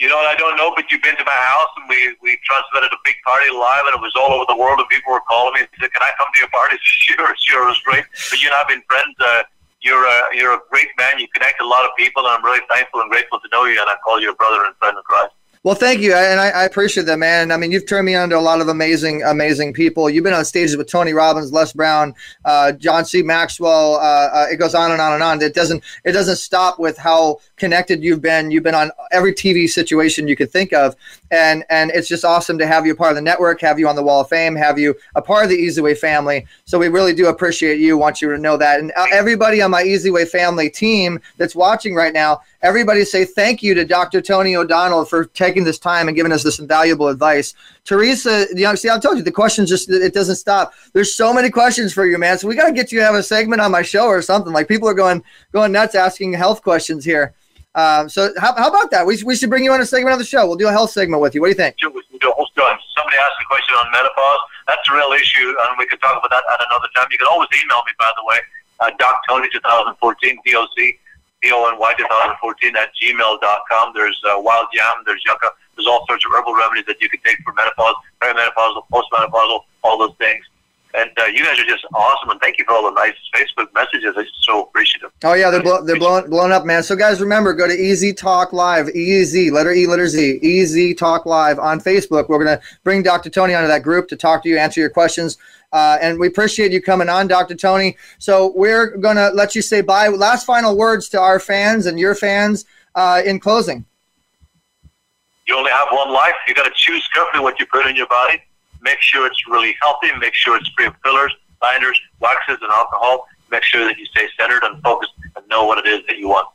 [SPEAKER 12] You know, I don't know, but you've been to my house and we, we transmitted a big party live and it was all over the world and people were calling me and said, can I come to your party? Sure, sure, it was great. But you and I have been friends. Uh, you're a, you're a great man. You connect a lot of people and I'm really thankful and grateful to know you and I call you a brother and friend of Christ.
[SPEAKER 3] Well, thank you, and I, I, appreciate that, man. I mean, you've turned me on to a lot of amazing, amazing people. You've been on stages with Tony Robbins, Les Brown, uh, John C. Maxwell. Uh, uh, it goes on and on and on. It doesn't, it doesn't stop with how connected you've been. You've been on every TV situation you could think of, and and it's just awesome to have you a part of the network, have you on the Wall of Fame, have you a part of the Easy Way family. So we really do appreciate you. Want you to know that, and uh, everybody on my Easy Way family team that's watching right now everybody say thank you to Dr. Tony O'Donnell for taking this time and giving us this invaluable advice. Teresa, you know, see, I told you the questions just it doesn't stop. There's so many questions for you, man. So we got to get you to have a segment on my show or something. Like people are going going nuts asking health questions here. Um, so how, how about that? We, we should bring you on a segment of the show. We'll do a health segment with you. What do you think?
[SPEAKER 12] Somebody asked a question on menopause. That's a real issue, and we could talk about that at another time. You can always email me, by the way, uh, Doc Tony 2014, DOC, D-O-N-Y 2014 at gmail.com. There's uh, wild yam, there's yucca, there's all sorts of herbal remedies that you can take for menopause, perimenopausal, postmenopausal, all those things. And uh, you guys are just awesome, and thank you for all the nice Facebook messages. I'm so appreciative.
[SPEAKER 3] Oh yeah, they're blow, they're blowing blown up, man. So guys, remember, go to Easy Talk Live, Easy letter E letter Z, Easy Talk Live on Facebook. We're gonna bring Dr. Tony onto that group to talk to you, answer your questions. Uh, and we appreciate you coming on, Dr. Tony. So we're gonna let you say bye. Last final words to our fans and your fans uh, in closing.
[SPEAKER 12] You only have one life. You got to choose carefully what you put in your body. Make sure it's really healthy. Make sure it's free of fillers, binders, waxes, and alcohol. Make sure that you stay centered and focused and know what it is that you want.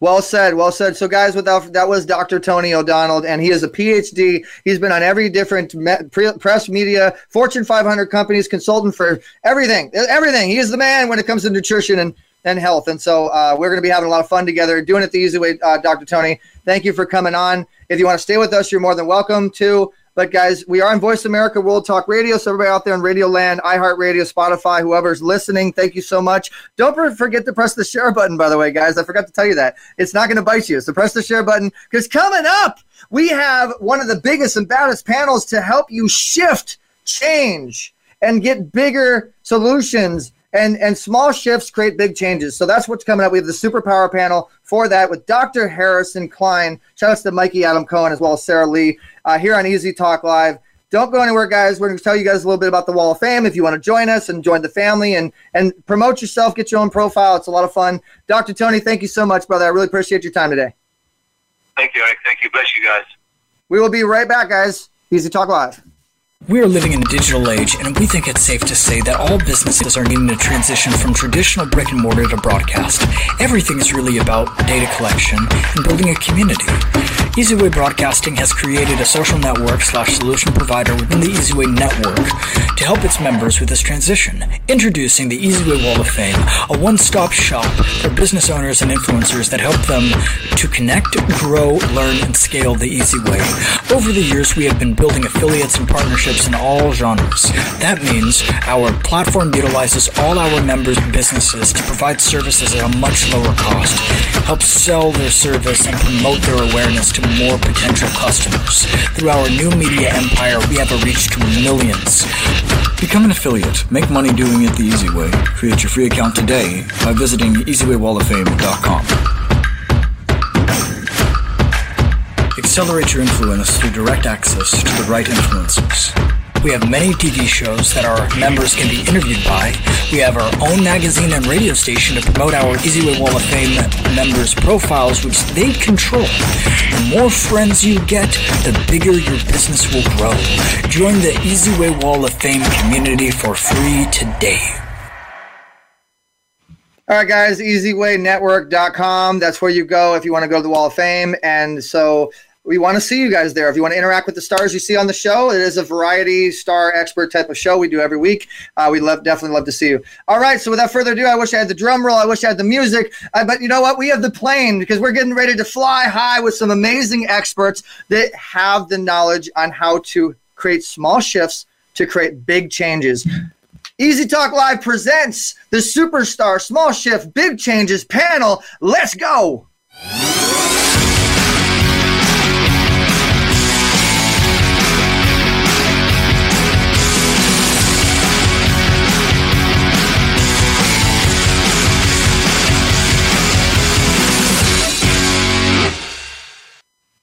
[SPEAKER 3] Well said, well said. So, guys, without that was Dr. Tony O'Donnell, and he is a PhD. He's been on every different me, pre, press, media, Fortune 500 companies, consultant for everything, everything. He is the man when it comes to nutrition and and health. And so, uh, we're going to be having a lot of fun together, doing it the easy way. Uh, Dr. Tony, thank you for coming on. If you want to stay with us, you're more than welcome to. But guys, we are on Voice America World Talk Radio. So everybody out there in Radio Land, iHeartRadio, Spotify, whoever's listening, thank you so much. Don't forget to press the share button, by the way, guys. I forgot to tell you that. It's not going to bite you. So press the share button because coming up, we have one of the biggest and baddest panels to help you shift, change, and get bigger solutions and and small shifts create big changes. So that's what's coming up. We have the superpower panel for that with Dr. Harrison Klein. Shout out to Mikey Adam Cohen as well as Sarah Lee uh, here on Easy Talk Live. Don't go anywhere, guys. We're going to tell you guys a little bit about the Wall of Fame. If you want to join us and join the family and and promote yourself, get your own profile. It's a lot of fun. Dr. Tony, thank you so much, brother. I really appreciate your time today.
[SPEAKER 12] Thank you, Eric. Thank you. Bless you guys.
[SPEAKER 3] We will be right back, guys. Easy Talk Live.
[SPEAKER 5] We are living in a digital age, and we think it's safe to say that all businesses are needing to transition from traditional brick and mortar to broadcast. Everything is really about data collection and building a community. EasyWay Broadcasting has created a social network slash solution provider within the EasyWay network to help its members with this transition. Introducing the EasyWay Wall of Fame, a one-stop shop for business owners and influencers that help them to connect, grow, learn, and scale the easy way. Over the years, we have been building affiliates and partnerships in all genres. That means our platform utilizes all our members' businesses to provide services at a much lower cost, help sell their service and promote their awareness to more potential customers. Through our new media empire, we have a reach to millions.
[SPEAKER 15] Become an affiliate. Make money doing it the easy way. Create your free account today by visiting easywaywalloffame.com.
[SPEAKER 5] Accelerate your influence through direct access to the right influencers. We have many TV shows that our members can be interviewed by. We have our own magazine and radio station to promote our EasyWay Wall of Fame members' profiles, which they control. The more friends you get, the bigger your business will grow. Join the EasyWay Wall of Fame community for free today.
[SPEAKER 3] All right, guys, easywaynetwork.com. That's where you go if you want to go to the Wall of Fame. And so we want to see you guys there. If you want to interact with the stars you see on the show, it is a variety star expert type of show we do every week. Uh, we love definitely love to see you. All right, so without further ado, I wish I had the drum roll. I wish I had the music. Uh, but you know what? We have the plane because we're getting ready to fly high with some amazing experts that have the knowledge on how to create small shifts to create big changes. Easy Talk Live presents the Superstar Small Shift Big Changes panel. Let's go.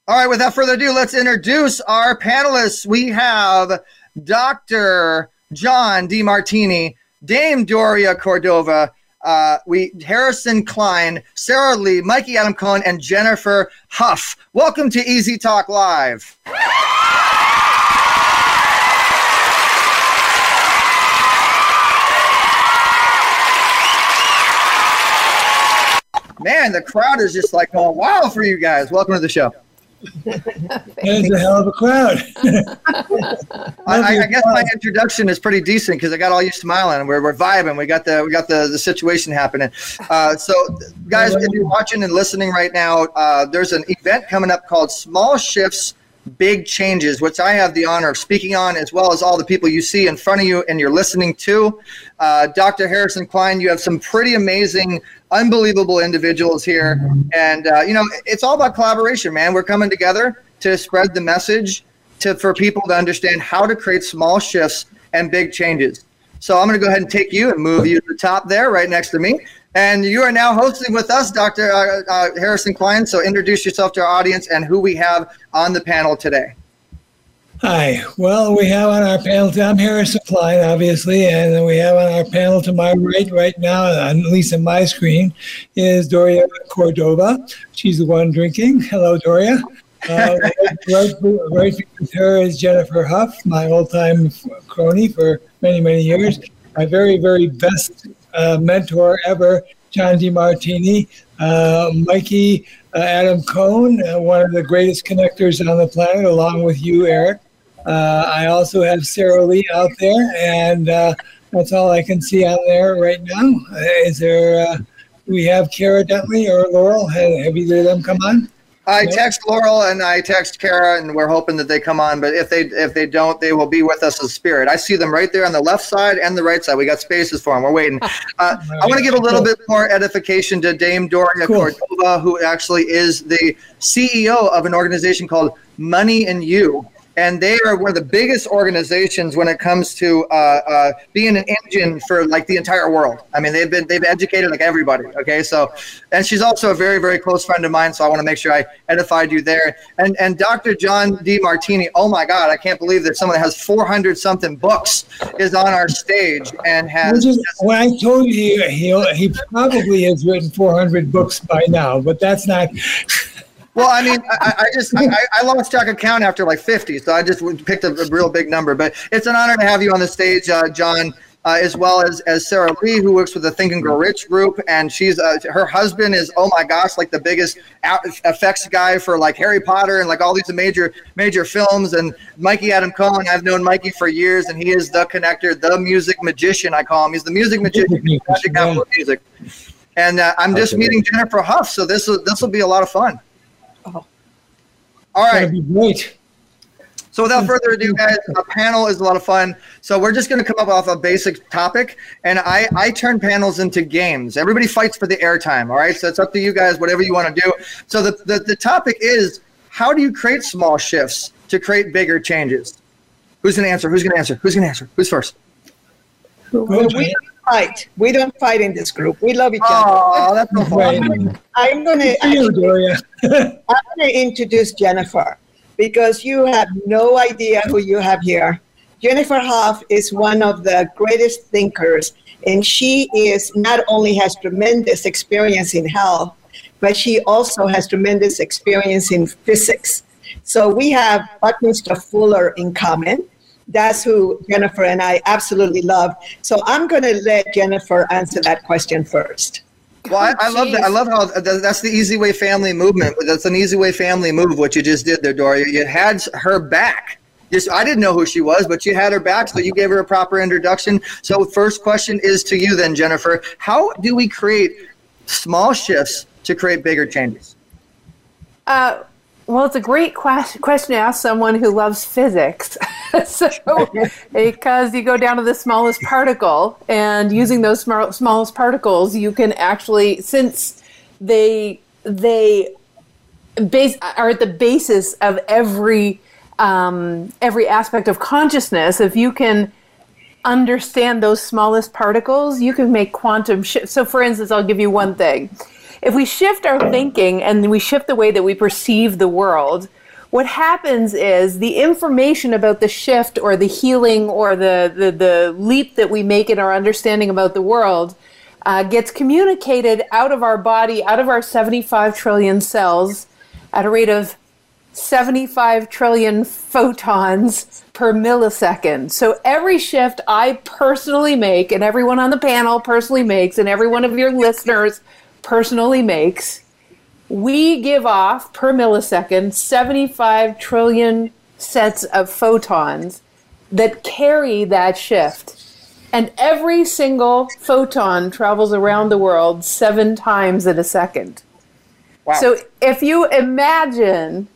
[SPEAKER 3] All right, without further ado, let's introduce our panelists. We have Dr. John Demartini, Dame Doria Cordova, uh, we Harrison Klein, Sarah Lee, Mikey Adam Cohen, and Jennifer Huff. Welcome to Easy Talk Live. Man, the crowd is just like going wild for you guys. Welcome to the show.
[SPEAKER 16] It's a hell of a crowd.
[SPEAKER 3] I, I, guess my introduction is pretty decent because I got all you smiling and we're, we're vibing. We got the we got the, the situation happening. Uh, so, guys, if you're watching and listening right now, uh, there's an event coming up called Small Shifts big changes, which I have the honor of speaking on, as well as all the people you see in front of you and you're listening to. Uh, Dr. Harrison Klein, you have some pretty amazing, unbelievable individuals here. And, uh, you know, it's all about collaboration, man. We're coming together to spread the message to, for people to understand how to create small shifts and big changes. So I'm going to go ahead and take you and move you to the top there, right next to me. And you are now hosting with us, Dr. Uh, uh, Harrison Klein. So introduce yourself to our audience and who we have on the panel today.
[SPEAKER 16] Hi. Well, we have on our panel, I'm Harrison Klein, obviously, and we have on our panel to my right right now, at least on my screen, is Doria Cordova. She's the one drinking. Hello, Doria. Uh, right, right with her is Jennifer Huff, my old-time crony for many, many years. My very, very best uh, mentor ever, John Demartini, uh, Mikey Adam Cohen, uh, one of the greatest connectors on the planet, along with you, Eric. Uh, I also have Sarah Lee out there, and that's all I can see on there right now. is there? we have Kara Dentley or Laurel. Have, have either of them come on?
[SPEAKER 3] I text Laurel and I text Kara, and we're hoping that they come on. But if they if they don't, they will be with us as spirit. I see them right there on the left side and the right side. We got spaces for them. We're waiting. Uh, I want to give a little bit more edification to Dame Doria cool. Cordova, who actually is the CEO of an organization called Money and You and they are one of the biggest organizations when it comes to uh, uh, being an engine for like the entire world. I mean, they've been they've educated like everybody. Okay, so and she's also a very very close friend of mine, so I want to make sure I edified you there. And and Dr. John Demartini, oh my God, I can't believe that someone that has 400 something books is on our stage and has.
[SPEAKER 16] when I told you he he probably has written 400 books by now, but that's not.
[SPEAKER 3] Well, I mean, I, I just I, I, lost track of count after like 50, so I just picked a, a real big number. But it's an honor to have you on the stage, uh, John, uh, as well as as Sarah Lee, who works with the Think and Grow Rich group, and she's uh, her husband is oh my gosh, like the biggest effects guy for like Harry Potter and like all these major major films. And Mikey Adam Cohen, I've known Mikey for years, and he is the connector, the music magician. I call him. He's the music magician, magic music. And uh, I'm just meeting Jennifer Huff, so this will this will be a lot of fun. All right.
[SPEAKER 16] great.
[SPEAKER 3] So without further ado, guys, a panel is a lot of fun. So we're just going to come up off a basic topic, and I I turn panels into games. Everybody fights for the airtime. All right, so it's up to you guys, whatever you want to do. So the, the the topic is how do you create small shifts to create bigger changes? Who's going to answer? Who's going to answer? Who's going to answer? Who's first?
[SPEAKER 17] We, don't fight. We don't fight in this group. We love each other.
[SPEAKER 3] Oh, that's no
[SPEAKER 17] fun. I'm going to. I'm going to introduce Jennifer because you have no idea who you have here. Jennifer Huff is one of the greatest thinkers, and she is not only has tremendous experience in health, but she also has tremendous experience in physics. So we have Buckminster Fuller in common that's who Jennifer and I absolutely love. So I'm going to let Jennifer answer that question first.
[SPEAKER 3] Well, I, I love that. I love how that's the Easy Way family movement. That's an Easy Way family move. What you just did there, Doria. You had her back. Just I didn't know who she was, but you had her back, so you gave her a proper introduction. So, first question is to you, then, Jennifer. How do we create small shifts to create bigger changes?
[SPEAKER 18] Uh, well, it's a great question to ask someone who loves physics. so, because you go down to the smallest particle, and using those small, smallest particles, you can actually, since they they base are at the basis of every um, every aspect of consciousness. If you can understand those smallest particles, you can make quantum shifts. So, for instance, I'll give you one thing if we shift our thinking and we shift the way that we perceive the world, what happens is the information about the shift or the healing or the, the, the leap that we make in our understanding about the world uh, gets communicated out of our body, out of our 75 trillion cells at a rate of 75 trillion photons per millisecond. So every shift I personally make, and everyone on the panel personally makes, and every one of your listeners personally makes, we give off per millisecond 75 trillion sets of photons that carry that shift. And every single photon travels around the world seven times in a second. Wow. So if you imagine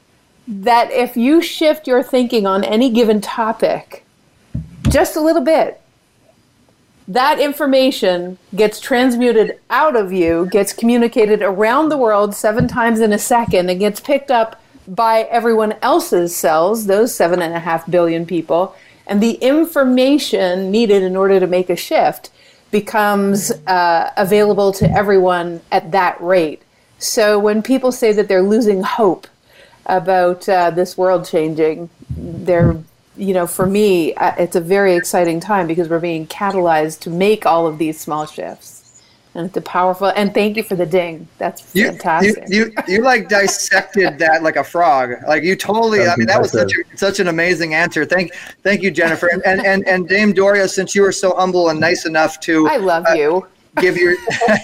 [SPEAKER 18] that if you shift your thinking on any given topic just a little bit, that information gets transmuted out of you, gets communicated around the world seven times in a second, and gets picked up by everyone else's cells, those seven and a half billion people, and the information needed in order to make a shift becomes uh, available to everyone at that rate. So when people say that they're losing hope about uh, this world changing, they're you know, for me, uh, it's a very exciting time because we're being catalyzed to make all of these small shifts. And it's a powerful, and thank you for the ding. That's
[SPEAKER 3] You,
[SPEAKER 18] fantastic.
[SPEAKER 3] you, you, you like dissected that like a frog. Like you totally. I mean, that was such a, such an amazing answer. Thank, thank you, Jennifer, and and and, and Dame Doria. Since you were so humble and nice enough to,
[SPEAKER 18] I love you.
[SPEAKER 3] Give your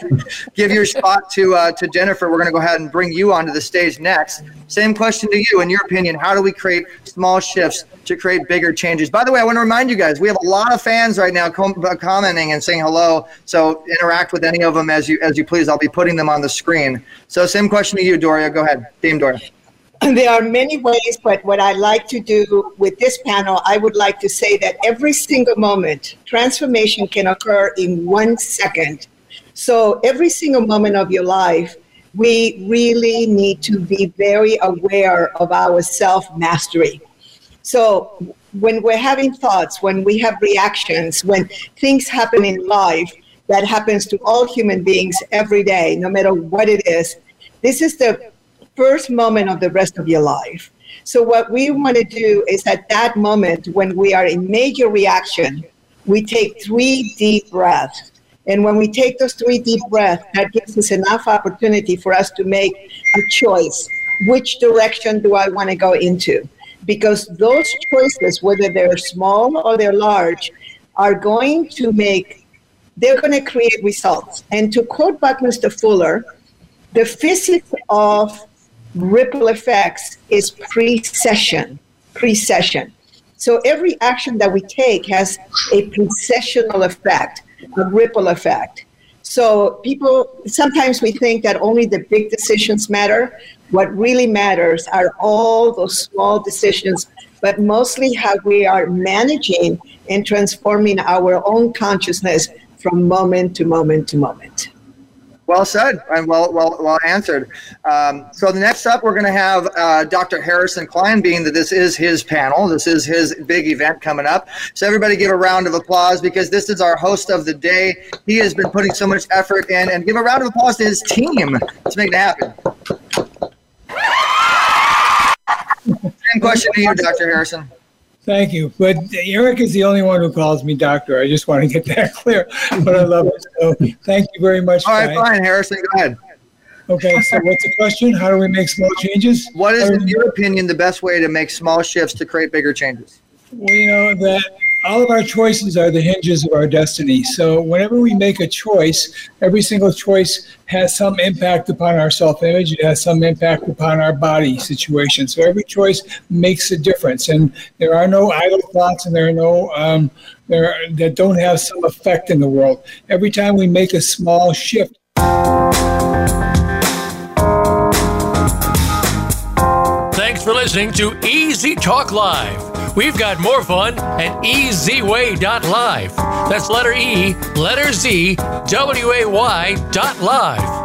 [SPEAKER 3] give your spot to uh, to Jennifer. We're going to go ahead and bring you onto the stage next. Same question to you. In your opinion, how do we create small shifts to create bigger changes? By the way, I want to remind you guys we have a lot of fans right now com- uh, commenting and saying hello. So interact with any of them as you as you please. I'll be putting them on the screen. So same question to you, Doria. Go ahead, Dame Doria.
[SPEAKER 17] There are many ways, but what I like to do with this panel, I would like to say that every single moment, transformation can occur in one second. So every single moment of your life, we really need to be very aware of our self mastery. So when we're having thoughts, when we have reactions, when things happen in life, that happens to all human beings every day, no matter what it is, this is the first moment of the rest of your life. So what we want to do is at that moment when we are in major reaction, we take three deep breaths. And when we take those three deep breaths, that gives us enough opportunity for us to make a choice. Which direction do I want to go into? Because those choices, whether they're small or they're large, are going to make, they're going to create results. And to quote Buckminster Fuller, the physics of ripple effects is precession. Precession. So every action that we take has a precessional effect, a ripple effect. So people sometimes we think that only the big decisions matter. What really matters are all those small decisions, but mostly how we are managing and transforming our own consciousness from moment to moment to moment.
[SPEAKER 3] Well said and well well well answered. Um, so the next up, we're going to have uh, Dr. Harrison Klein, being that this is his panel, this is his big event coming up. So everybody, give a round of applause because this is our host of the day. He has been putting so much effort in, and give a round of applause to his team to make it happen. Same question to you, Dr. Harrison.
[SPEAKER 16] Thank you. But Eric is the only one who calls me doctor. I just want to get that clear. But I love it. So thank you very much.
[SPEAKER 3] All right,
[SPEAKER 16] Brian.
[SPEAKER 3] fine, Harrison, go ahead.
[SPEAKER 16] Okay, so what's the question? How do we make small changes?
[SPEAKER 3] What is, in your opinion, the best way to make small shifts to create bigger changes?
[SPEAKER 16] Well, you know that all of our choices are the hinges of our destiny. So whenever we make a choice, every single choice has some impact upon our self-image. It has some impact upon our body situation. So every choice makes a difference, and there are no idle thoughts, and there are no um, there that don't have some effect in the world. Every time we make a small shift.
[SPEAKER 1] Thanks for listening to Easy Talk Live. We've got more fun at ezway.live. That's letter E, letter Z, W A Y dot live.